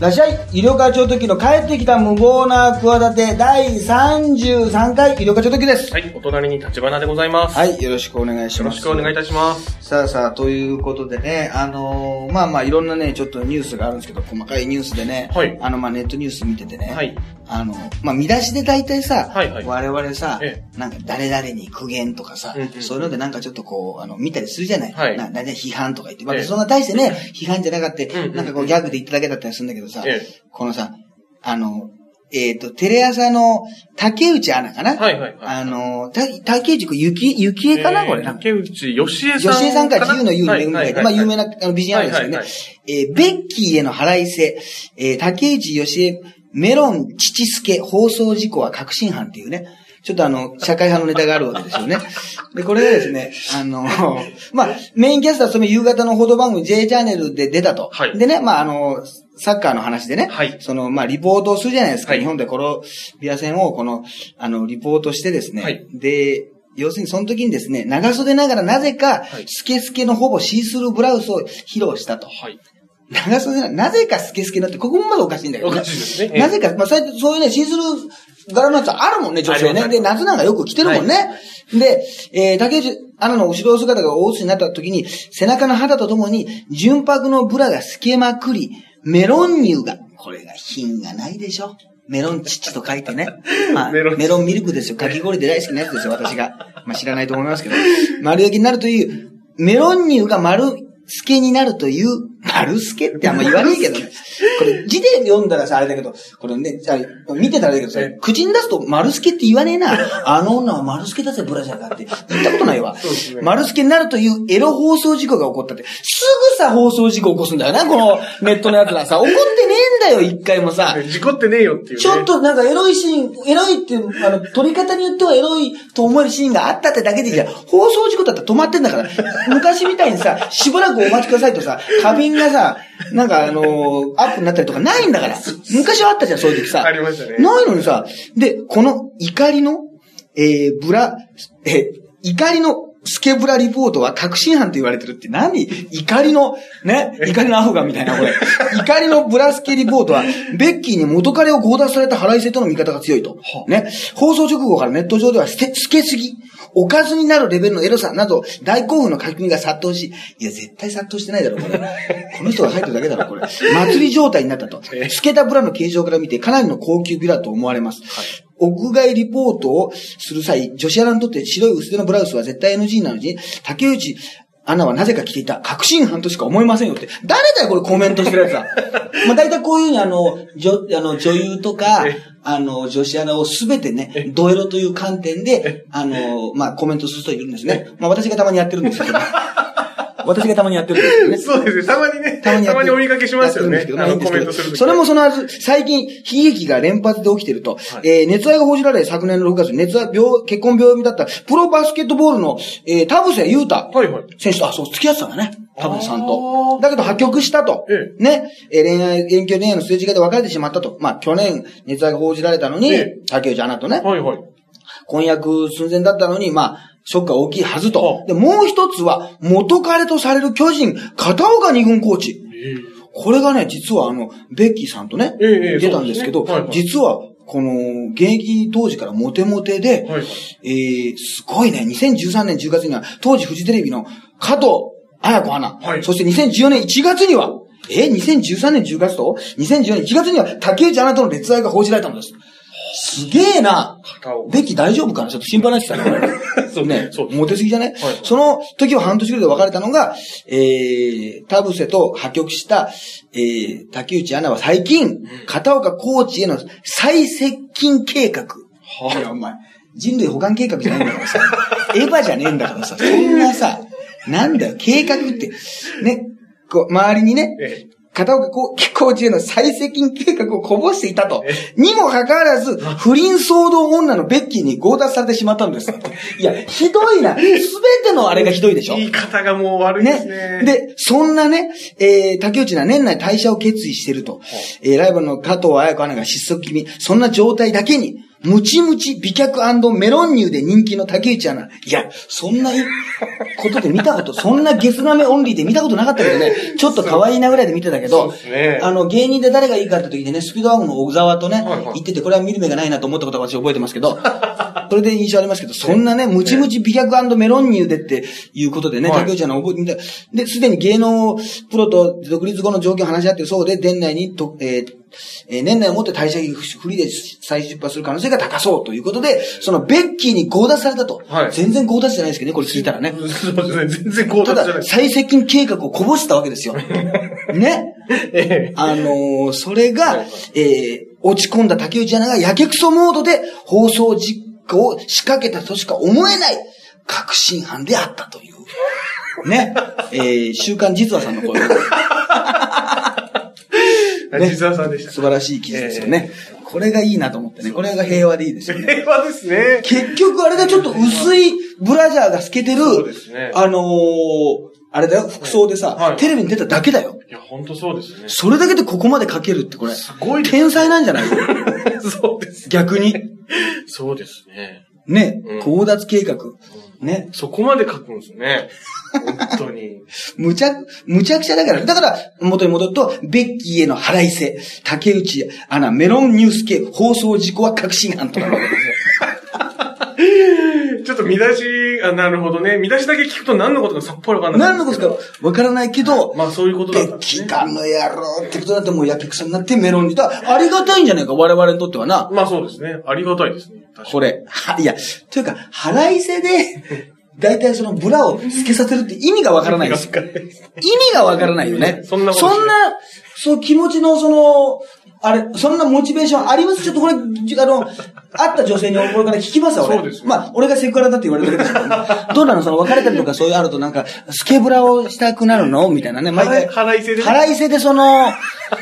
らっしゃい医療課長時の帰ってきた無謀な企て第33回医療課長時です。はい、お隣に立花でございます。はい、よろしくお願いしよます。ろしくお願いいたします。さあさあ、ということでね、あのーまあまあいろんなね、ちょっとニュースがあるんですけど、細かいニュースでね、はい。あのまあネットニュース見ててね、はい。あの、まあ見出しで大体さ、はいはい。我々さ、えなんか誰々に苦言とかさ、うんうんそういうのでなんかちょっとこう、あの、見たりするじゃない、はい。な大体批判とか言って、まあええ。そんな大してね、批判じゃなかった、うんうんなんかこうギャグで言っただけだったりするんだけどさ、えこのさ、あの、えっ、と、テレ朝の竹内アナかな、はいはいはいあの、た竹内くん、ゆき、ゆきえかな、これな。竹内義恵さん。吉江さんか自由の言うに恵みがいて、まあ有名な。なあの美人アナですよね。はいはいえーベッキーへの払いせ、えー竹内義恵メロン父助放送事故は確信犯っていうね。ちょっとあの、社会派のネタがあるわけですよね。で、これがですね、あの、まあ、メインキャスターその夕方の報道番組 J チャンネルで出たと。はいでね、まあ、あの、サッカーの話でね、はいその、まあ、リポートをするじゃないですか。はい日本でコロビア戦を、この、あの、リポートしてですね。はいで、要するにその時にですね、長袖ながらなぜか、はいスケスケのほぼシースルーブラウスを披露したと。はい。長袖な、なぜかスケスケのって、ここもまだおかしいんだけど、おかしいですねええなぜか、まあ、そうやってそういうね、シースルー柄のやつあるもんね、女性ね。で、夏なんかよく着てるもんね。で、えー、竹内アナの後ろ姿が大薄になった時に、背中の肌とともに、純白のブラが透けまくり、メロン乳が、これが品がないでしょ。メロン乳と書いてね。ま あ、メメロンロンミルクですよ。かき氷で大好きなやつですよ、私が。まあ知らないと思いますけど。丸焼きになるという、メロン乳が丸透けになるという、丸透けってあんま言わねえけどね。これ字で読んだらさ、あれだけど、これね、見てたらあれだけどさえ、口に出すと丸透けって言わねえな。あの女は丸透けだぜ、ブラジャーがって。言ったことないわね。丸透けになるというエロ放送事故が起こったって。すぐさ放送事故起こすんだよな、このネットのやつらさ。怒ってねえんだよ、一回もさ。事故ってねえよっていうね。ちょっとなんかエロいシーン、エロいっていう、あの、撮り方によってはエロいと思えるシーンがあったってだけでいいじゃん。放送事故だったら止まってんだから。昔みたいにさ、しばらくお待ちくださいとさ、花瓶がさ、なんかあのーアップになったりとかないんだから。昔はあったじゃん、そういう時さ。ありましたねないのにさ、で、この怒りの、えー、ブラ、えー怒りのスケブラリポートは確信犯と言われてるって何？怒りの、ね、怒りのアフガンみたいな、これ。怒りのブラスケリポートは、ベッキーに元彼を強奪された腹いせとの見方が強いと。ね。放送直後からネット上では捨て、透けすぎ。おかずになるレベルのエロさなど、大興奮の書き込みが殺到し、いや、絶対殺到してないだろ、これ。この人が入ってるだけだろ、これ。祭り状態になったと。透けたブラの形状から見て、かなりの高級ビラと思われます。屋外リポートをする際、女子アナにとって白い薄手のブラウスは絶対 NG なのに、竹内アナはなぜか着ていた確信犯としか思えませんよって。誰だよ、これコメントしてるやつは。まあ大体こういうふうにあの、女、あの、女優とかえ、あの、女子アナをすべてね、ドエロという観点で、あの、まあコメントする人いるんですね。まあ私がたまにやってるんですけど。私がたまにやってるんですね。そうですね。たまにね、たまにやってるお見かけしますよねあの、コメントする。それもそのはず、最近、悲劇が連発で起きてると、えー熱愛が報じられ、昨年の6月、熱愛、病、結婚病院だった、プロバスケットボールの、えー田臥勇太はいはい。選手と、あ、そう、付き合ってたんだね。田臥さんあと。ーだけど破局したと。えね。えー恋愛、遠距離恋愛のすれ違いで別れてしまったと。まあ、去年、熱愛が報じられたのに、ええ竹内アナとね、はいはい。婚約寸前だったのに、まあ、ショックが大きいはずと。は。で、もう一つは、元彼とされる巨人、片岡二軍コーチ。えこれがね、実はあの、ベッキーさんとね、出たんですけど、実は、この、現役当時からモテモテで、えー、すごいね、2013年10月には、当時フジテレビの加藤彩子アナ、はい。そして2014年1月には、えー、2013年10月と、2014年1月には、竹内アナとの熱愛が報じられたのです。すげえな。ベッキー大丈夫かな？ちょっと心配になってきたね。そう。ね。そう。モテすぎじゃね、はい。その時は半年ぐらいで別れたのが、えー、田臥と破局した、えー、竹内アナは最近、片岡コーチへの再接近計画。いや、お前、人類保管計画じゃないんだからさ、エヴァじゃねえんだからさ、そんなさ、なんだよ、計画って、ね、こう、周りにね、ええ片岡コーチへの再接近計画をこぼしていたとえ。にもかかわらず、不倫騒動女のベッキーに強奪されてしまったんです。いや、ひどいな。すべてのあれがひどいでしょ。言い方がもう悪いですね。で、そんなね、えー、竹内は年内退社を決意していると。えー、ライバルの加藤彩子アナが失速気味、そんな状態だけに、ムチムチ美脚メロン乳で人気の竹内アナ。いや、そんなことで見たこと、そんなゲスなめオンリーで見たことなかったけどね、ちょっと可愛いなぐらいで見てたけど、ね、あの、芸人で誰がいいかって時にね、スピードワゴンの小沢とね、はいはい。言ってて、これは見る目がないなと思ったことは私覚えてますけど、それで印象ありますけど、そんなね、ムチムチ美脚メロン乳でっていうことでね、はい。竹内アナ覚えてみたで、すでに芸能プロと独立後の条件を話し合ってそうで、年内にと、えーえー年内をもって退社フリーで再出発する可能性が高そうということで、そのベッキーに強奪されたと。はい全然強奪じゃないですけどね、これ聞いたらね。そうですね。全然こうただ、じゃないです。最接近計画をこぼしたわけですよ。ね。ええあのーそれがえー落ち込んだ竹内アナがやけくそモードで放送実行を仕掛けたとしか思えない確信犯であったという。ね。えー週刊実話さんの声。ねさんでした。素晴らしい記事ですよね。これがいいなと思ってね。これが平和でいいですよね。平和ですね。結局あれだ、ちょっと薄いブラジャーが透けてる、そうですねあのーあれだよ、服装でさ、はいテレビに出ただけだよ。いや、本当そうですね。それだけでここまで書けるってこれ、すごい天才なんじゃない そうです。逆に。そうですね。ねうん、強奪計画。ね、そこまで書くんですね。本当に。むちゃ、むちゃくちゃだから。だから、元に戻ると、ベッキーへの腹いせ、竹内アナ、メロンニュース系、放送事故は確信犯となるわけですよ。ちょっと見出し、あ、なるほどね。見出しだけ聞くと何のことかさっぱりわかんない。何のことかわからないけど、まあそういうことだったね。キーがの野郎ってことだってもうやけくそになってメロンに。だありがたいんじゃないか、我々にとってはな。まあそうですね。ありがたいですね。これ。は、いや、というか、腹いせで、だいたいそのブラを透けさせるって意味がわからないです。意味がわからないよね。そんなそんな、そう気持ちのその、あれ、そんなモチベーションあります？ちょっとこれ、あの、会った女性にこれから聞きますわ、俺。そうですねまあ、俺がセクハラだって言われてるけど、どうなの？その別れたりとかそういうあるとなんか、スケブラをしたくなるの？みたいなね。毎回。腹いせでね腹いせでその、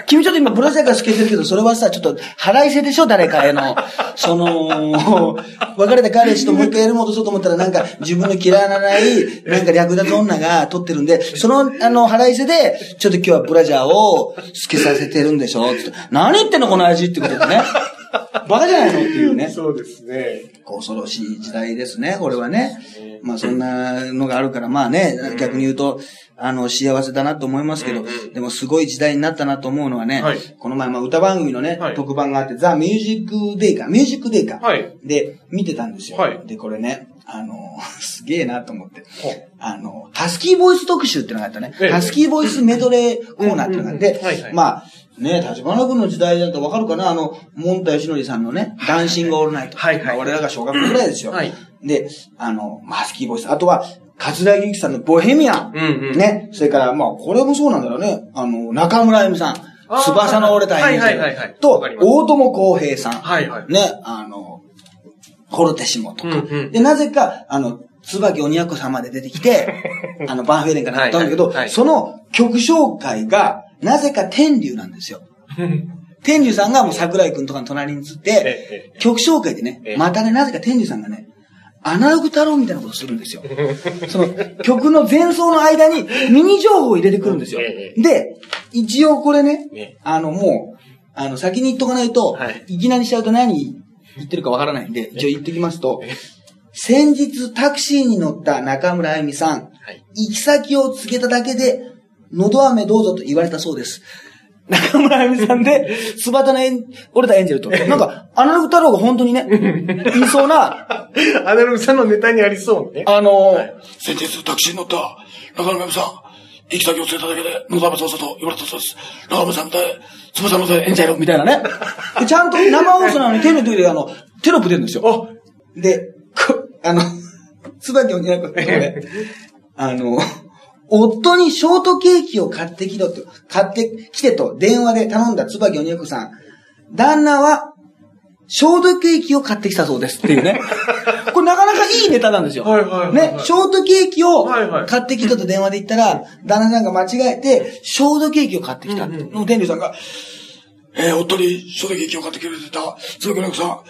君ちょっと今ブラジャーが透けてるけど、それはさ、ちょっと腹いせでしょ？誰かへの。その、別れた彼氏ともう一回やる戻そうと思ったらなんか自分の嫌いなない、なんか略奪女が撮ってるんで、その、あの、腹いせで、ちょっと今日はブラジャーを透けさせてるんでしょ？つって何言ってんのこの味ってことでね。バカじゃないのっていうね。そうですね。恐ろしい時代ですね、これはね。まあそんなのがあるから、まあね、逆に言うと、あの、幸せだなと思いますけど、うんうんでもすごい時代になったなと思うのはね、はいこの前、まあ歌番組のね、はい特番があって、ザ・ミュージックデイか、ミュージックデイか。はいで、見てたんですよ。はいで、これね、あの、すげえなと思って。あの、ハスキーボイス特集ってのがあったね。ええハスキーボイスメドレーコーナーってのがあってまあ、ね、立花君の時代だとわかるかな？あの、モンタヨシノリさんのね、ダンシングオールナイト。はいはいまあ我らが小学校ぐらいですよ。はいで、あの、まあ、ハスキーボイス。あとは、桂木由紀さんのボヘミアン。うんうんね。それから、まあ、これもそうなんだろうね。あの、中村あゆみさん。翼の折れた演はいはいはいはいと大友康平さん。はいはいね、あの、ホルテシモとか。うんうんで、なぜか、あの、椿鬼奴さんまで出てきて、あの、バンフェーレンからやったんだけど、はいはいはいその曲紹介が、なぜか天竜なんですよ。天竜さんがもう桜井くんとかの隣につってえ、曲紹介でねえ、えまたね、なぜか天竜さんがね、アナログ太郎みたいなことするんですよ。その曲の前奏の間にミニ情報を入れてくるんですよえ。えで、一応これねね、あのもう、あの先に言っとかないとはい、いきなりしちゃうと何言ってるかわからないんで、一応言ってきますとえ、先日タクシーに乗った中村あゆみさん、はい。行き先を告げただけで、のど飴どうぞと言われたそうです。中村あゆみさんで、スバタのエン折れたエンジェルと。なんか、アナログ太郎が本当にね、言いそうな、アナログさんのネタにありそうね。あのー先日タクシーに乗った中村めぐさん、行き先を告げただけで、野沢操作と言われたそうです。中村さんみたい、翼のでエンジェル。みたいなね。でちゃんと生放送なのにテレビであの、テロップ出るんですよ。あ、で、こあの、椿鬼奴ってね、あの、夫にショートケーキを買ってきろと、買ってきてと電話で頼んだ椿鬼奴さん。旦那は、ショートケーキを買ってきたそうですっていうね。これなかなかいいネタなんですよ。はいはいはいはいね、ショートケーキを買ってきたと電話で言ったら、旦那さんが間違えて、ショートケーキを買ってきたって。うんうんの天竜さんが、えー、夫にショートケーキを買ってくれてた、つばくなくさん、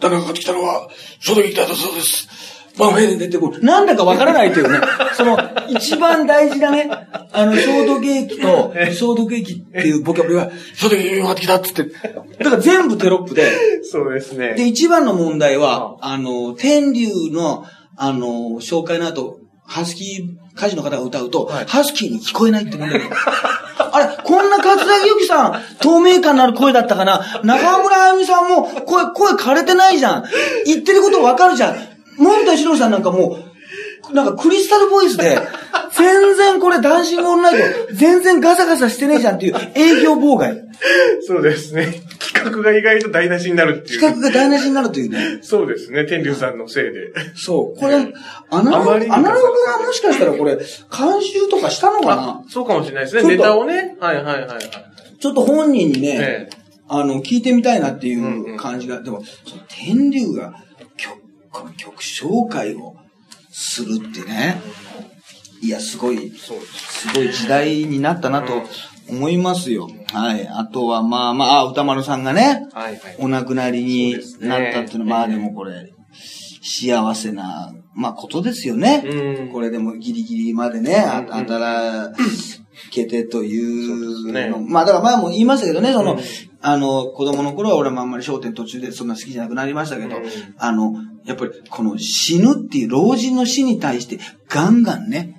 旦那が買ってきたのは、ショートケーキだったそうです。出てくる。なんだかわからないというね。その、一番大事なね、あの、ショートケーキと、ショートケーキっていうボキャブラは、ショートケーキがってきたっつって。だから全部テロップで。そうですね。で、一番の問題は、あの、天竜の、あの、紹介の後、ハスキー歌手の方が歌うと、はいハスキーに聞こえないって問題が あれ、こんな桂木由紀さん、透明感のある声だったかな？中村あゆみさんも、声、声枯れてないじゃん。言ってることわかるじゃん。森田博さんなんかもう、なんかクリスタルボイスで、全然これダンシングオンライト、全然ガサガサしてねえじゃんっていう営業妨害。そうですね。企画が意外と台無しになるっていう。企画が台無しになるというね。そうですね。天竜さんのせいで。そう。これ、アナログ、アナログがもしかしたらこれ、監修とかしたのかな？そうかもしれないですね。ちょっとネタをね。はいはいはいはい。ちょっと本人にね、ええあの、聞いてみたいなっていんううん感じが、でも、その天竜が曲、この曲紹介をするってね、いや、すごい、す。すごい時代になったなと思いますよ。はい。あとは、まあまあ、あ歌丸さんがね、はいはい。お亡くなりになったっていうのは、まあでもこれ、幸せな、まあことですよね。うんこれでもギリギリまでね、あうん働けてというの。ねまあだから前も言いましたけどね、その、うんあの、子供の頃は俺もあんまり焦点途中でそんな好きじゃなくなりましたけど、うんあの、やっぱりこの死ぬっていう老人の死に対してガンガンね、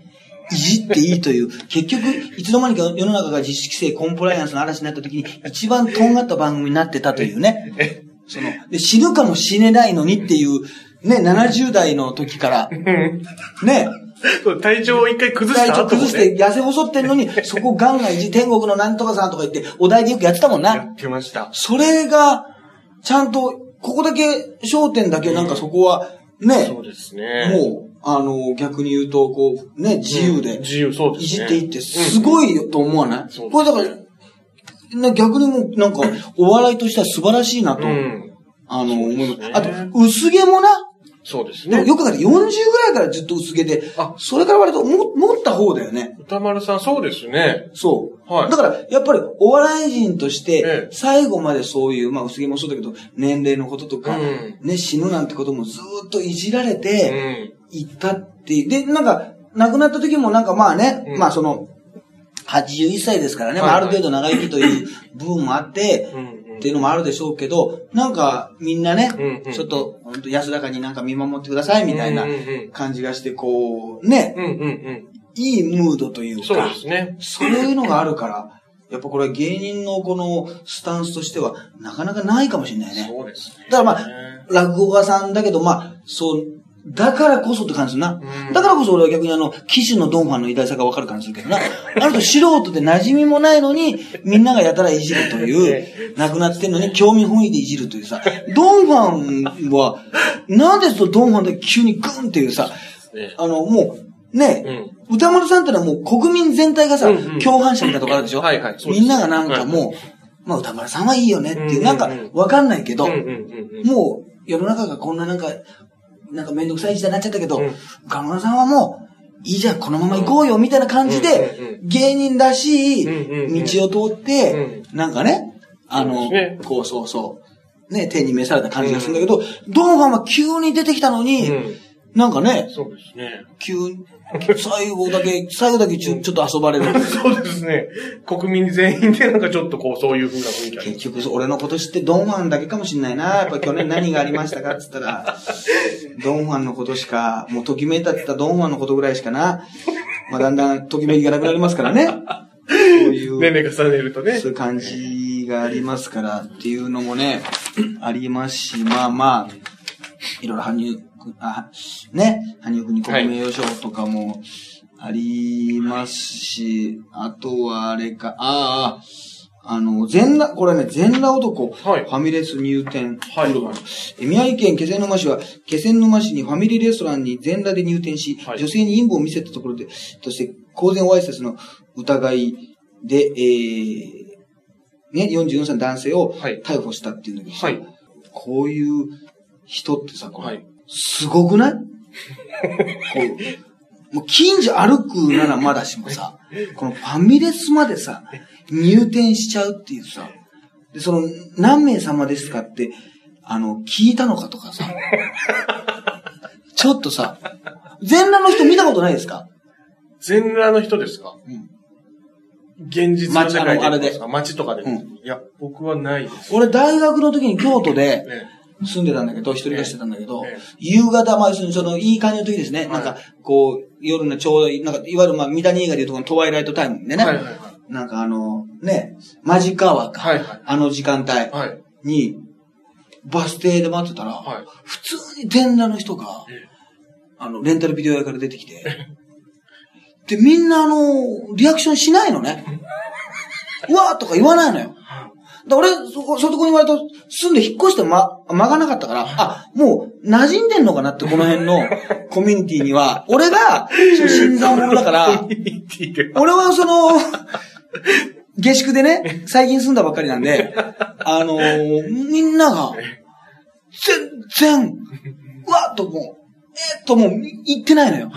いじっていいという、結局、いつの間にか世の中が自主規制、コンプライアンスの嵐になった時に、一番とんがった番組になってたというね。その、で、死ぬかもしれないのにっていう、ね、70代の時から、ね、体調を一回崩したね、体調崩して痩せ細ってんのに、そこガンガンいじ、天国のなんとかさんとか言って、お題でよくやってたもんな。やってました。それが、ちゃんと、ここだけ、焦点だけなんかそこは、ね、そうですね。もう、あの、逆に言うと、こう、ね、自由で、自由、そうでいすね。じっていって、すごいよと思わない、そうこれだから、な逆にもう、なんか、お笑いとしては素晴らしいなと、うん。あの、思いますそうあと、薄毛もな、そうですでもね。よく考えて40ぐらいからずっと薄毛で、あそれから割とも持った方だよね。歌丸さん、そうですね。そう。はいだから、やっぱりお笑い人としええて、最後までそういう、まあ薄毛もそうだけど、年齢のこととか、うんね、死ぬなんてこともずーっといじられうて、ん。行ったっていう。で、なんか、亡くなった時もなんかまあね、うんまあその、81歳ですからね、まあはいはいある程度長生きという部分もあって、うんうんっていうのもあるでしょうけど、なんかみんなね、うんうんちょっと本当安らかになんか見守ってくださいみたいな感じがして、こう、ね、うんうんうん。いいムードというか、そうですね。そういうのがあるから、やっぱこれは芸人のこのスタンスとしてはなかなかないかもしれないね。そうですね。だからまあ、落語家さんだけど、まあ、そう、だからこそって感じするな。うん。だからこそ俺は逆にあの、騎手のドンファンの偉大さがわかる感じするけどな。あの人素人で馴染みもないのに、みんながやたらいじるという、亡くなってんのに興味本位でいじるというさ、ドンファンは、なんでそのドンファンで急にグンっていうさ、ね。あの、もう、ね、うん。歌丸さんってのはもう国民全体がさ、うんうん共犯者みたいなとこあるでしょ？はいはいみんながなんかもう、まあ歌丸さんはいいよねっていう、うんうんうん。なんかわかんないけど、うんうんうんうん。もう世の中がこんななんか、なんかめんどくさい時代になっちゃったけど、うん。歌丸さんはもう、いいじゃん、このまま行こうよ、みたいな感じで、芸人らしい道を通って、なんかね、あのこうそうそう、ね、手に召された感じがするんだけど、ドンファンは急に出てきたのに、うんなんかね、そうですね。急に、最後だけ、最後だけちょちょっと遊ばれる。そうですね。国民全員でなんかちょっとこう、そういう風な雰囲気。結局、俺のこと知ってドンファンだけかもしんないな。やっぱ去年何がありましたかって言ったら、ドンファンのことしか、もうときめいたって言ったらドンファンのことぐらいしかな。まあだんだんときめきがなくなりますからね。そういう、年齢重ねるとね。そういう感じがありますからっていうのもね、ありますし、まあまあ、いろいろ羽生くん、あ、ね、羽生くんに国名誉賞とかもありますし、あとはあれか、ああ、あの、全裸、これね、全裸男、はい。ファミレス入店。はい。宮城県気仙沼市は、気仙沼市にファミリーレストランに全裸で入店し、はい。女性に陰部を見せたところで、として、公然わいせつの疑いで、えー、ね、44歳の男性をはい。逮捕したっていうんだけどさ、はい。こういう人ってさ、これ、はいすごくない？こうもう近所歩くならまだしもさ、このファミレスまでさ、入店しちゃうっていうさ、で、その、何名様ですかって、あの、聞いたのかとかさ、ちょっとさ、全裸の人見たことないですか？全裸の人ですか？うん。現実の世界街で。街とかで。うん。いや、僕はないです。俺大学の時に京都でえ住んでたんだけど、一人暮らししてたんだけどええ、夕方、まあ、その、そのいい感じの時ですね。いなんか、こう、夜のちょうどいい、なんか、いわゆるまあ、三谷映画でいうとこのトワイライトタイムでね。はいはいはい。なんかあの、ね、マジカワか。はいはいあの時間帯はい。に、バス停で待ってたら、はい。普通に全裸の人が、ええあの、レンタルビデオ屋から出てきて、で、みんなあの、リアクションしないのね。うわーとか言わないのよ。だ俺、そこ、そこに割と住んで引っ越してま、間がなかったから、あ、もう馴染んでんのかなって、この辺の コミュニティには。俺が、その新参者だから、俺はその、下宿でね、最近住んだばっかりなんで、あのーみんなが、全然、うわっともう、えーっともう、言ってないのよ。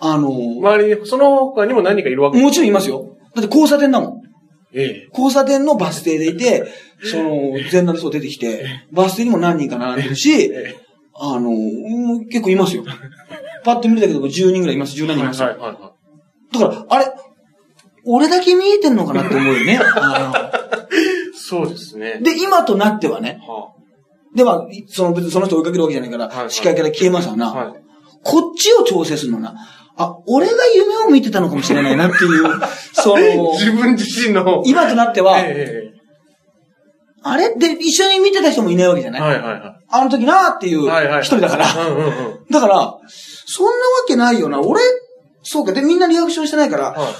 あのー周りに、その他にも何人かいるわけ？もちろんいますよ。だって交差点だもん。ええ。交差点のバス停でいて、その、全裸の人出てきて、バス停にも何人か並んでるし、えあの結構いますよ。パッと見るだけでも10人ぐらいいます、10何人いますいはいはだから、あれ、俺だけ見えてんのかなって思うよね。そうですね。ので、今となってはね、はあ、いその別にその人追いかけるわけじゃないから、はいはい視界から消えますわあ、な。はい。こっちを調整するのな。あ、俺が夢を見てたのかもしれないなっていう、その、自分自身の。今となっては、ええあれ？って一緒に見てた人もいないわけじゃええない、はいはいはあの時なーっていう。一人だから。だから、そんなわけないよな。俺、そうか。で、みんなリアクションしてないから、はい。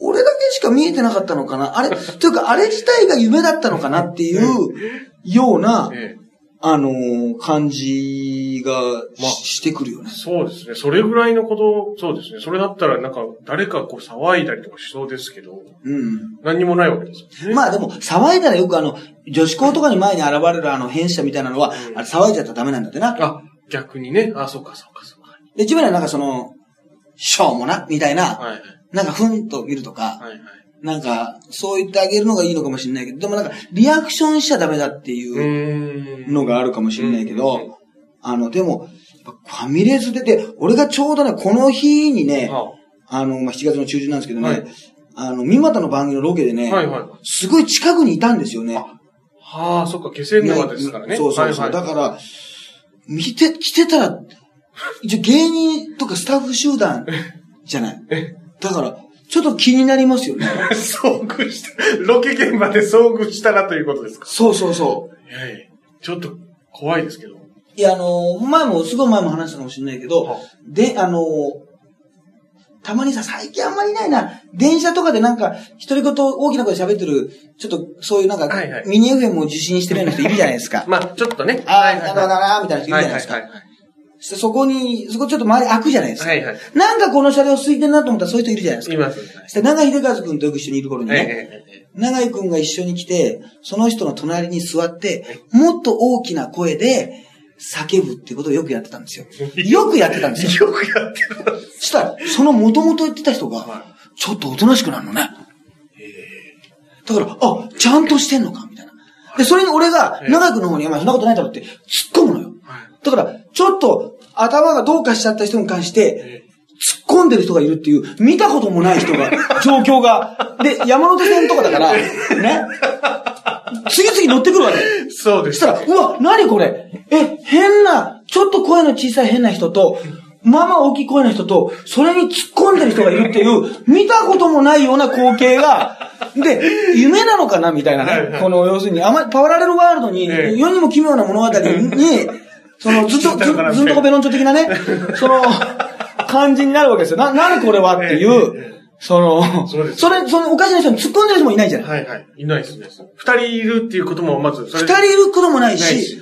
俺だけしか見えてなかったのかな。あれ、というか、あれ自体が夢だったのかなっていうような、ええあのー感じがし,、まあしてくるよね。そうですね。それぐらいのこと、そうですね。それだったら、なんか、誰かこう騒いだりとかしそうですけど、うん。何にもないわけですよね。まあでも、騒いだらよくあの、女子校とかに前に現れるあの、変死者みたいなのは、うんあれ騒いじゃったらダメなんだってな。あ、逆にね。あ、そうかそうかそうか。で、自分らなんかその、しょうもな、みたいな、はいはい。なんかふんと見るとか、はいはい。なんか、そう言ってあげるのがいいのかもしれないけど、でもなんか、リアクションしちゃダメだってういう。のがあるかもしれないけうんど、あの、でも、ファミレスで、で、俺がちょうどね、この日にね、はあの、まあ、7月の中旬なんですけどね、はいあの、三股の番組のロケでね、はいはい。すごい近くにいたんですよね。はあ、そっか、気仙沼ですからね。そうそうそう。はいはいだから、見て、来てたら、一応芸人とかスタッフ集団じゃない。だから、ちょっと気になりますよね。遭遇した、ロケ現場で遭遇したらということですか？そうそうそう。いやいやちょっと怖いですけど。いや、あの前も、すごい前も話したかもしれないけど、はで、あのたまにさ、最近あんまりいないな、電車とかでなんか、独り言大きな声で喋ってる、ちょっと、そういうなんか、はいはいミニ FM を受信してるような人いるじゃないですか。まあ、ちょっとね。あー、はいはいなるほどなーみたいな人いるじゃないですか。はいはいはいそそこに、そこちょっと周り開くじゃないですか。はいはい。なんかこの車両空いてるなと思ったらそういう人いるじゃないですか。いますね。そして長井秀和君とよく一緒にいる頃にええね、長井君が一緒に来て、その人の隣に座って、もっと大きな声で叫ぶっていうことをよくやってたんですよ。よくやってたんですよ。えよくやってる。そしたら、その元々言ってた人がは、ちょっとおとなしくなるのね。だから、あ、ちゃんとしてんのか、みたいな。で、それに俺が、ええ長井君の方に、お前そんなことないだろって突っ込むのよ。だから、ちょっと頭がどうかしちゃった人に関して、突っ込んでる人がいるっていう、見たこともない人が、状況が。で、山手線とかだから、ね。次々乗ってくるわけ。そうです。そしたら、うわ、何これ？え、変な、ちょっと声の小さい変な人と、まあまあ大きい声の人と、それに突っ込んでる人がいるっていう、見たこともないような光景が、で、夢なのかな？みたいな。ねこの、要するに、あまりパワラレルワールドに、ええ世にも奇妙な物語に、その、ずっと、ずずんとこベロンチョ的なね、その、感じになるわけですよ。な、なにこれはっていうえ、その、そそれ、そのおかしな人に突っ込んでる人もいないじゃない。はいはい。いないですね。二人いるっていうことも、まず、二人いることもないし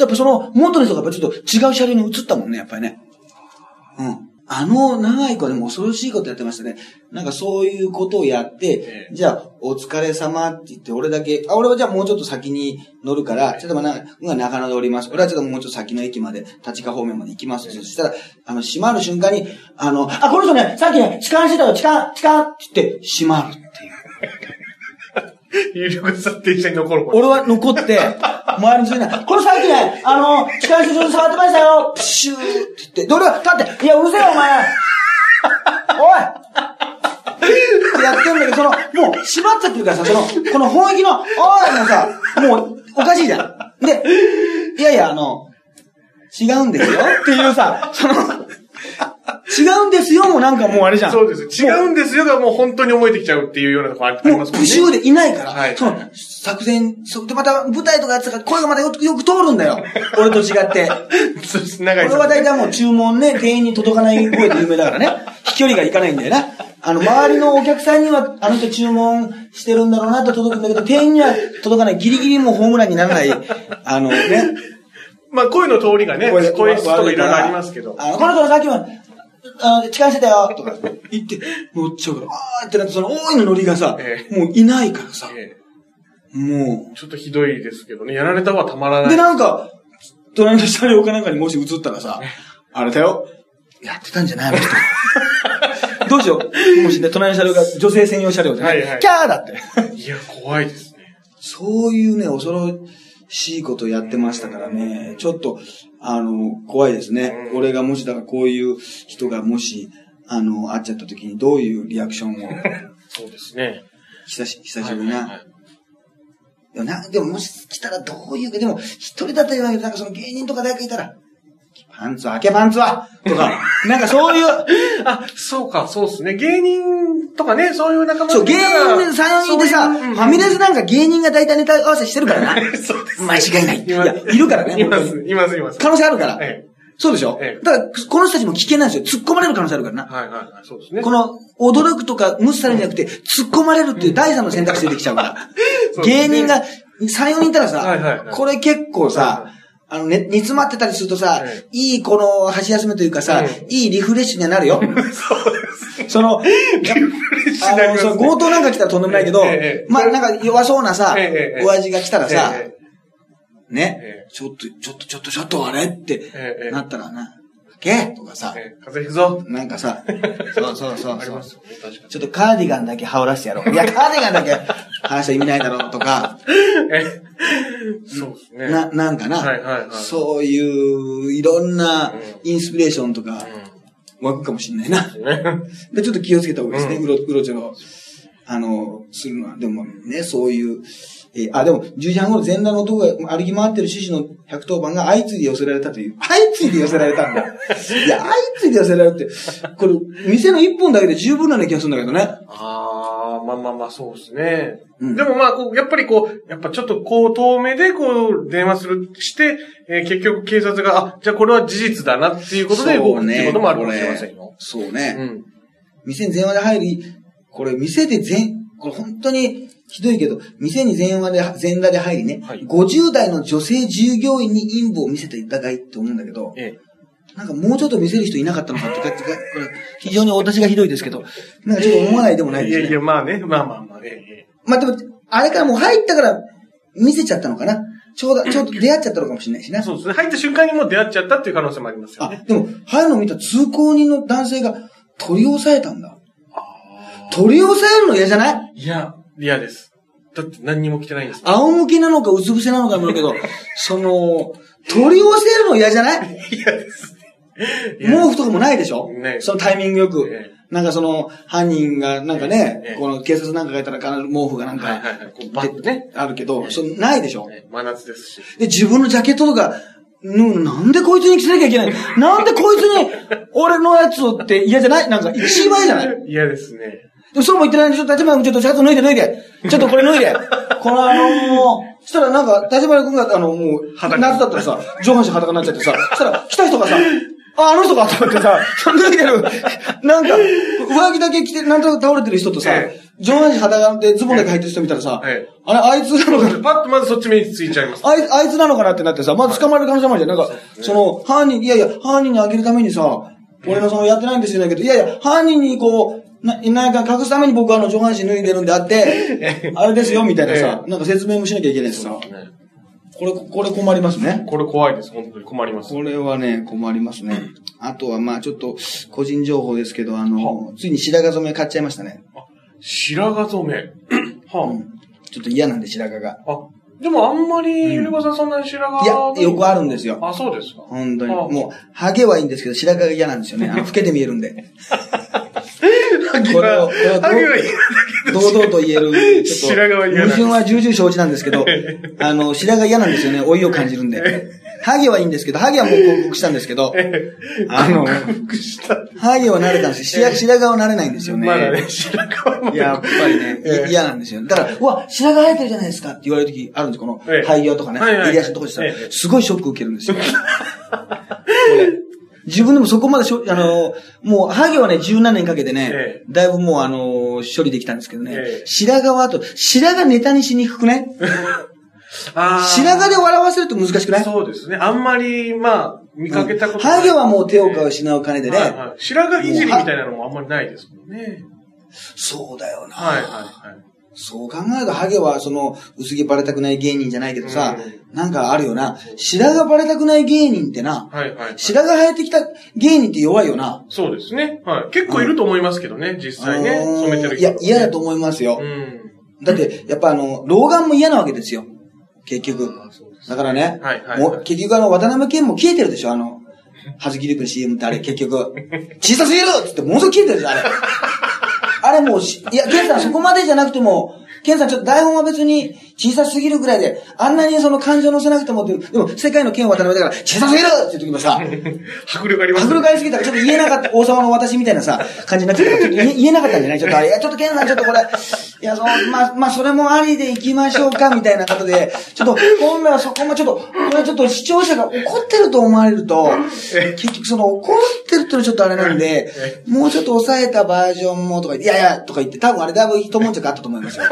やっぱその元の人がやっぱちょっと違う車両に移ったもんね、やっぱりね。うん。あの長い子でも恐ろしいことやってましたね。なんかそういうことをやって、ええじゃあ、お疲れ様って言って、俺だけ、あ、俺はじゃあもうちょっと先に乗るから、ちょっとまあ、な今中野で降ります。俺はちょっともうちょっと先の駅まで、立川方面まで行きます。そしたら、あの、閉まる瞬間に、あの、あ、この人ね、さっきね、痴漢してたよ、痴漢、痴漢って言って、閉まるっていう。有力さ電車に残る。俺は残って、周りについない。これさっきね、あの、機関車上で触ってましたよプシューって言って、どれ立って、いや、うるせえよ、お前おいってやってるんだけど、その、もう、縛っちゃってるからさ、その、この本域の、おいもさ、もう、おかしいじゃん。で、いやいや、あの、違うんですよっていうさ、その、違うんですよもなんかもうあれじゃん。そうです。違うんですよがもう本当に思えてきちゃうっていうようなとこありますもんね。プシューでいないから、はいその、作戦、そで、また舞台とかやってたから、声がまたよくよく通るんだよ。俺と違って。そうです。長井俺。は大体もう注文ね、店員に届かない声で有名だからね。飛距離がいかないんだよな。あの、周りのお客さんには、あの人注文してるんだろうなって届くんだけど、店員には届かない、ギリギリもうホームランにならない、あのね、まあ声の通りがね、声声質とかいろいろありますけど。あの、この人さっきも、あの、痴漢してたよ、とか言って、乗っちゃうから、あーってなって、その大いのノリがさ、えもういないからさ、えもえちょっとひどいですけどね。やられたはたまらう。ない。で、なんか、隣の車両かなんかにもし映ったらさ、あれだよ、やってたんじゃないの人。どうしよう。もしね、隣の車両が女性専用車両でね、はいはいキャーだって。いや、怖いですね。そういうね、恐ろしいことやってましたからね、ちょっと、あの、怖いですね。うん俺がもし、だからこういう人がもし、あの、会っちゃった時にどういうリアクションを、そうですね。久し、久しぶりな。はいはいはいでもな、でももし来たらどういうか、でも、一人だったらなんかその芸人とか誰かいたら、パンツ開けパンツはとか、なんかそういう、あ、そうか、そうですね。芸人とかね、そういう仲間そう、芸人で3、4人でさ、ファミレスなんか芸人が大体ネタ合わせしてるからな。そうです。間違いない。いや、いるからね。いますいます、います。可能性あるから。えそうでしょ、ええだから、この人たちも危険なんですよ。突っ込まれる可能性あるからな。えはいはいはい、そうですね。この、驚くとか無視されるんじゃなくて、突っ込まれるっていう第三の選択肢出てきちゃうから。芸人が3、4人いたらさ、はいはいはいこれ結構はいさは、あの、ね、煮詰まってたりするとさ、えいいこの箸休めというかさ、うんいいリフレッシュにはなるよ。そうです。ね。その、リフレッシュなりますね。強盗なんか来たらとんでもないけど、まあなんか弱そうなさ、お味が来たらさ、えね、えちょっと、ちょっと、ちょっと、ちょっとあれってええ。なったらな、け？とかさ、ええ風邪ひくぞ。なんかさ、そうそうそう。ちょっとカーディガンだけ羽織らしてやろう。いや、カーディガンだけ羽らしたら意味ないだろうとか、えそうですね。な、なんかな、はいはいはいそういう、いろんなインスピレーションとか、う湧くかもしれないな。で、ちょっと気をつけた方がいいですね。うんうろ、うろちょろ、あの、するのは。でもね、そういう、えーあ、でも、10時半頃全裸の男が歩き回ってる獅子の110番が相次いで寄せられたという。相次いで寄せられたんだ。いや、相次いで寄せられるって、これ、店の1本だけで十分なような気がするんだけどね。ああ、まあまあまあ、そうですね。うんでもまあ、こう、やっぱりこう、やっぱちょっとこう、遠目でこう、電話する、して、えー結局警察が、あ、じゃあこれは事実だなっていうことで動くっていうこともあるかもしれませんよ。そうね。うん。店に電話で入り、これ店で全、これ本当にひどいけど、店に電話で、全裸で入りね、はい50代の女性従業員に陰部を見せていただいって思うんだけど、えなんかもうちょっと見せる人いなかったのかってか、これ非常に私がひどいですけど、なんかちょっと思わないでもないですね。えいやいや、まあね、まあまあまあ、えええまあでも、あれからもう入ったから見せちゃったのかな。ちょうど、ちょうど出会っちゃったのかもしれないしね。えそうですね。入った瞬間にもう出会っちゃったっていう可能性もありますよね。、あでも、入るのを見た通行人の男性が取り押さえたんだ。取り押さえるの嫌じゃない？いや、嫌です。だって何にも着てないんです。仰向けなのかうつ伏せなのかもだけど、その、取り押さえるの嫌じゃない？嫌ですね。毛布とかもないでしょ？ねそのタイミングよくえ。なんかその、犯人がなんかねええ、この警察なんかがいたら必ず毛布がなんかバッとね。あるけど、そのないでしょ？ええ真夏ですし。で、自分のジャケットとか、うんなんでこいつに着せなきゃいけない？なんでこいつに、俺のやつをって嫌じゃない？なんか一番嫌じゃない？嫌ですね。でもそうも言ってないんで、ちょ？っと立花君ちょっとシャツ脱いで脱いで。ちょっとこれ脱いで。このあのー、そしたらなんか、立花君があの、もう、裸夏だったらさ、上半身裸になっちゃってさ、そしたら来た人がさ、あ、あの人かと思ってさ、脱いでる。なんか、上着だけ着て、なんとなく倒れてる人とさえ、上半身裸でズボンだけ履いてる人見たらさ、ええあれ、あいつなのかな？パッとまずそっち目についちゃいます。あいあいつなのかな？ってなってさ、まず捕まえる可能性もあるじゃん。なんか、その、犯人、いやいや、犯人にあげるためにさ、俺のその、やってないんですよだけど、いやいや、犯人にこう、な、いないか隠すために僕はあの、上半身脱いでるんであって、あれですよ、みたいなさ、なんか説明もしなきゃいけないしさ、ねこれ、これ困りますね。これ怖いです。本当に困ります。これはね、困りますね。あとは、まあちょっと、個人情報ですけど、あの、ついに白髪染め買っちゃいましたね。白髪染め。はうん。ちょっと嫌なんで、白髪が。あ。あ、でもあんまり、ゆりこさんそんなに白髪いや、よくあるんですよ。あ、そうですか。本当に。あもう、ハゲはいいんですけど、白髪が嫌なんですよね。あの、老けて見えるんで。これをは、これをは嫌だ堂々と言える、ちょっと、白髪は嫌なんです矛盾は重々承知なんですけど、あの、白髪嫌なんですよね。老いを感じるんで。ハゲはいいんですけど、ハゲはもう克服したんですけど、あの。ハゲは慣れたんですよ。白白髪は慣れないんですよね。まだね、白髪は。やっぱりね、ええい嫌なんですよ。だから、うわ、白髪生えてるじゃないですかって言われる時あるんですこのええ、肺際とかね、はいはい襟足のとこでさええ、すごいショック受けるんですよ。自分でもそこまでしょ、あの、もう、ハゲはね、十何年かけてねえ、だいぶもう、あの、処理できたんですけどねええ、白髪はあと、白髪ネタにしにくくね？白髪で笑わせると難しくない？そうですね。あんまり、まあ、見かけたことない。ハゲはもう手を失う金でね、はいはい白髪いじりみたいなのもあんまりないですもんね。そうだよな。はいはいはい。そう考えると、ハゲは、その、薄毛バレたくない芸人じゃないけどさ、うなんかあるよな。白髪バレたくない芸人ってな、はいはい。白髪生えてきた芸人って弱いよな。そうですね。はい。結構いると思いますけどね、実際ね。あのー染めてる人。いや、嫌だと思いますよう。ん。だって、やっぱあの、老眼も嫌なわけですよ。結局。だからね、はいはいもう結局あの、渡辺謙も消えてるでしょ、あの、はずきリップの CM ってあれ、結局。小さすぎるっつってものすごい消えてるでしょ、あれ。あれも、いや、ケンさんそこまでじゃなくても、ケンさんちょっと台本は別に小さすぎるぐらいで、あんなにその感情乗せなくてもっていう、でも世界の剣渡辺だから、小さすぎるって言う時もさ、迫力あります迫力ありすぎたからちょっと言えなかった、王様の私みたいなさ、感じになっちゃったから、ちょっと言えなかったんじゃないちょっとあれ、いや、ちょっとケンさんちょっとこれ、いや、その、まあ、まあ、それもありで行きましょうか、みたいなことで、ちょっと、本来はそこもちょっと、これちょっと視聴者が怒ってると思われると、結局その怒ってるってのはちょっとあれなんで、もうちょっと抑えたバージョンもとか言って、いやいや、とか言って、多分あれだいぶ一文字があったと思いますよ。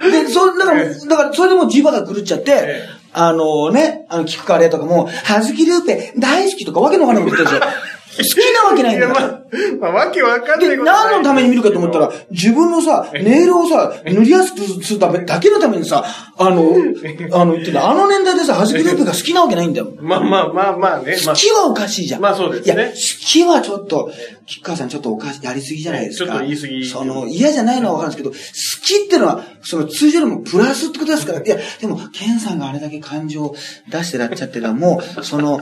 で、それ、だから、だから、それでもう磁場が狂っちゃってえ、あのね、あの、キクカレーとかも、はずきルーペ大好きとかわけのわからないこと言ってるんですよ。好きなわけないんいや、だから。まあ、まあ、わけわかんないで、何のために見るかと思ったら、自分のさ、ネイルをさ、塗りやすくするためだけのためにさ、あの、あの、あの年代でさ、はずきルーペが好きなわけないんだよ。まあまあまあまあね。まあ、好きはおかしいじゃん。まあそうですねいや、好きはちょっと、吉川さんちょっとおかしい、やりすぎじゃないですか。ちょっと言い過ぎその、嫌じゃないのはわかるんですけど、好きってのは、その通常よりもプラスってことですから。いや、でも、ケンさんがあれだけ感情を出してらっちゃってるのは、もう、その、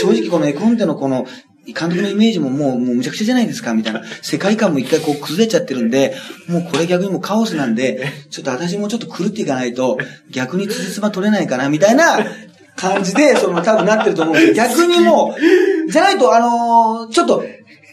正直この絵コンテのこの、監督のイメージももう、もうむちゃくちゃじゃないですか、みたいな。世界観も一回こう崩れちゃってるんで、もうこれ逆にもうカオスなんで、ちょっと私もちょっと狂っていかないと、逆に辻褄取れないかな、みたいな感じで、その多分なってると思うんです逆にもう、じゃないと、あのーちょっと、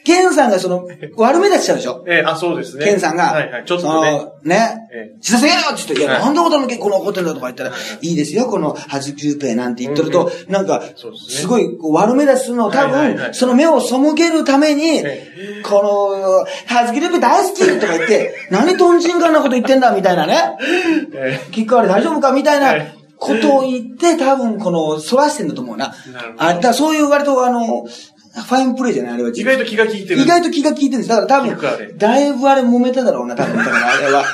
ケンさんがその、悪目立ちしちゃうでしょ？ええあ、そうですね。ケンさんが、はいはい。ちょっそとね。の、ね。ええ、しさせげろって言って、いや、はいなんで俺の？結婚怒ってんだとか言ったら、いい。ですよ、この、はずきゅうペイなんて言ってると、なんかす、ごい、悪目立ちするのを多分、その目を背けるためにえ、この、はずきゅうペイ大好きとか言って、何トンチンカンなこと言ってんだ、みたいなね。えキックあれ大丈夫か？みたいなえことを言って、多分この、反らしてんだと思うな。なるほど。あ、だそういう割とあの、ファインプレーじゃないあれは。意外と気が利いてる。意外と気が利いてるんです。だから多分、だいぶあれ揉めただろうな、多分。だからあれは。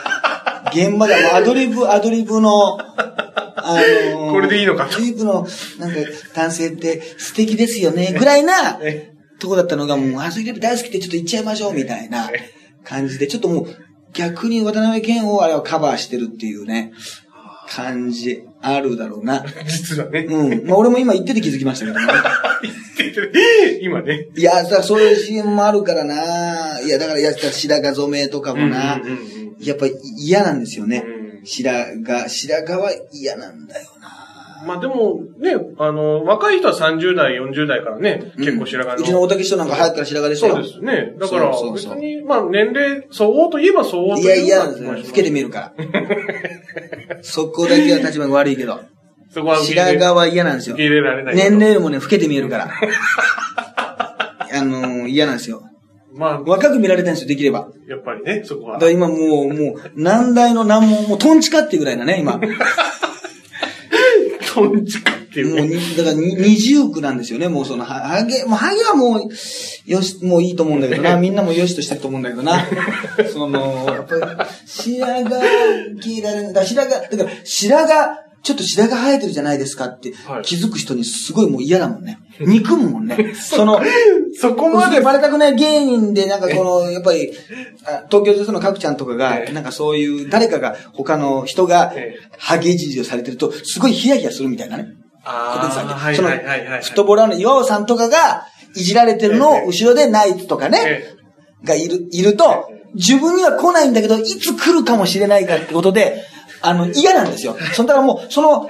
現場でもアドリブ、アドリブの、あのーこれでいいのかアドリブの、なんか、男性って素敵ですよね、ぐらいなえとこだったのが、もう、アドリブ大好きってちょっと言っちゃいましょう、みたいな感じで、ちょっともう、逆に渡辺謙をあれはカバーしてるっていうね、感じ、あるだろうな。実はね。うん。まあ俺も今言ってて気づきましたけどね。今ね。いや、だからそういう CM もあるからな。いや、だから、いや、白髪染めとかもな。やっぱ嫌なんですよね。うん白髪、白髪は嫌なんだよな。まあでも、ね、あの、若い人は30代、40代からね、結構白髪の。うちの大竹師匠なんか早くから白髪でしたよ。そうですね。だから、別に、まあ年齢、相応といえば相応といや、いう嫌なんですよ。ような気もします老けて見えるから。そこだけは立場が悪いけど。そこは白髪は嫌なんですよ受け。入れられない。年齢もね、老けて見えるから。あのー嫌なんですよ。まあ、若く見られたいんですよ、できれば。やっぱりね、そこはだ今もう、もう、難題の難問、もうトンチかっていうぐらいなね、今。もトンチカっていううね。に、だからに二重苦なんですよね、もうその、はハゲ、もうハゲはもう、よし、もういいと思うんだけどな、みんなもよしとしたいと思うんだけどな。その、やっぱり、白髪嫌いだ、だから白髪、だから白髪、ちょっと白髪生えてるじゃないですかってはい気づく人にすごいもう嫌だもんね。憎むもんね。その、そこまでバレたくない芸人で、なんかこの、やっぱり、あ東京女性の角ちゃんとかがえ、えなんかそういう、誰かが、他の人がええ、ハゲいじりをされてると、すごいヒヤヒヤするみたいなね。ことですわけその。フットボールの岩尾さんとかが、いじられてるのを、後ろでナイツとかね、えがいる、いると、自分には来ないんだけど、いつ来るかもしれないかってことで、あの、嫌なんですよ。そんだからもう、その、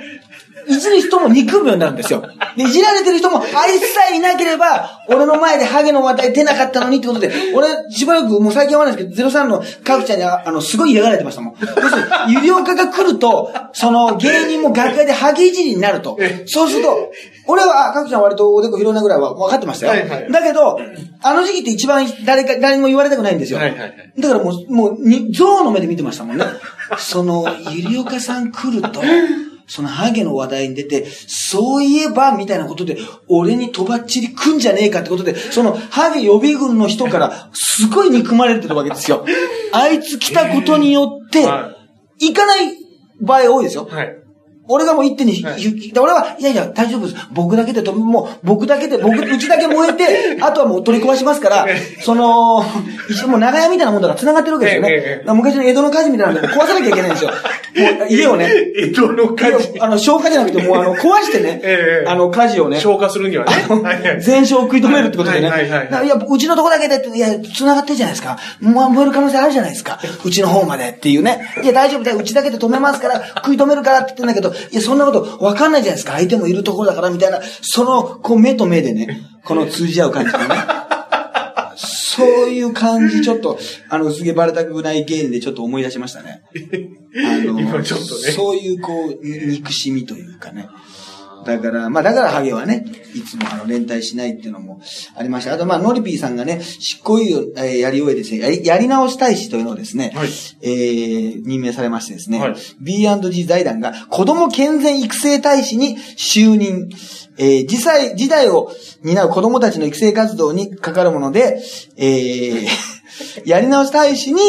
いじる人も憎むようになるんですよ。で、いじられてる人も、あいつさえいなければ、俺の前でハゲの話題出なかったのにってことで、俺、しばらく、もう最近はないですけど、03のカクちゃんに、ああの、すごい嫌がられてましたもん。要するに、有料化が来ると、その、芸人も楽屋でハゲいじりになると。そうすると、俺は、あカクちゃん割とおでこ広いなぐらいは分かってましたよ。はいはいだけど、あの時期って一番誰か、誰にも言われたくないんですよ。はいはいはいだからもう、もう、に、象の目で見てましたもんね。その、ゆりおかさん来ると、そのハゲの話題に出て、そういえば、みたいなことで、俺にとばっちり来んじゃねえかってことで、その、ハゲ予備軍の人から、すごい憎まれてるわけですよ。あいつ来たことによって、は行かない場合多いですよ。はい。俺がもう一手に、はいひ俺は、いやいや、大丈夫です。僕だけでと、もう、僕だけで、僕、うちだけ燃えて、あとはもう取り壊しますから、その、一緒もう長屋みたいなもんだから繋がってるわけですよね。昔の江戸の火事みたいなので壊さなきゃいけないんですよ。もう、家をね。江戸の火事あの、消火じゃなくて、もうあの、壊してね、ええあの、火事をね、消化するにはね。全焼を食い止めるってことでね。いや、うちのとこだけでって、いや、繋がってるじゃないですか。もう燃える可能性あるじゃないですか。うちの方までっていうね。いや、大丈夫だよ。うちだけで止めますから、食い止めるからって言ってんだけど、いや、そんなことわかんないじゃないですか。相手もいるところだから、みたいな。その、こう、目と目でね、この通じ合う感じでね。そういう感じ、ちょっと、あの、すげえバレたくない芸人でちょっと思い出しましたね。あの、今ちょっとねそういう、こう、に憎しみというかね。だから、まあだからハゲはね、いつもあの連帯しないっていうのもありました。あとまあ、ノリピーさんがね、執行猶予、えーやり終えてですね、やりやり直し大使というのをですね、はい。えー任命されましてですね、はい。B&G 財団が子供健全育成大使に就任、えー、実際、時代を担う子供たちの育成活動にかかるもので、えーやり直し大使に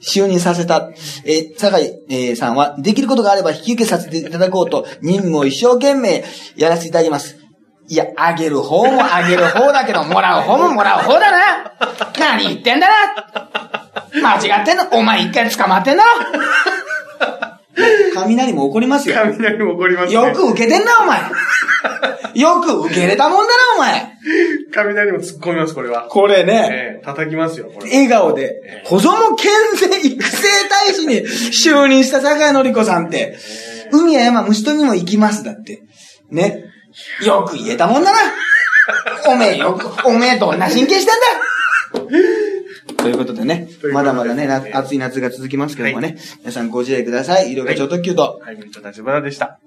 就任させた、えー、酒井、さんは、できることがあれば引き受けさせていただこうと、任務を一生懸命やらせていただきます。いや、あげる方もあげる方だけど、もらう方ももらう方だな。何言ってんだな。間違ってんのお前一回捕まってんだろ。雷も怒りますよ。雷も起こりますね。よく受けてんな、お前。よく受け入れたもんだな、お前。雷も突っ込みます、これは。これね。ええ叩きますよ、これ。笑顔で、子供健全育成大使に就任した坂井のり子さんって、海や山虫取りにも行きます、だって。ね。よく言えたもんだな。おめえよく、おめえどんな神経してんだということでねまだまだね、暑い夏が続きますけどもね、皆さんご自愛ください。医療課長特急と。はい、グリッド立花でした。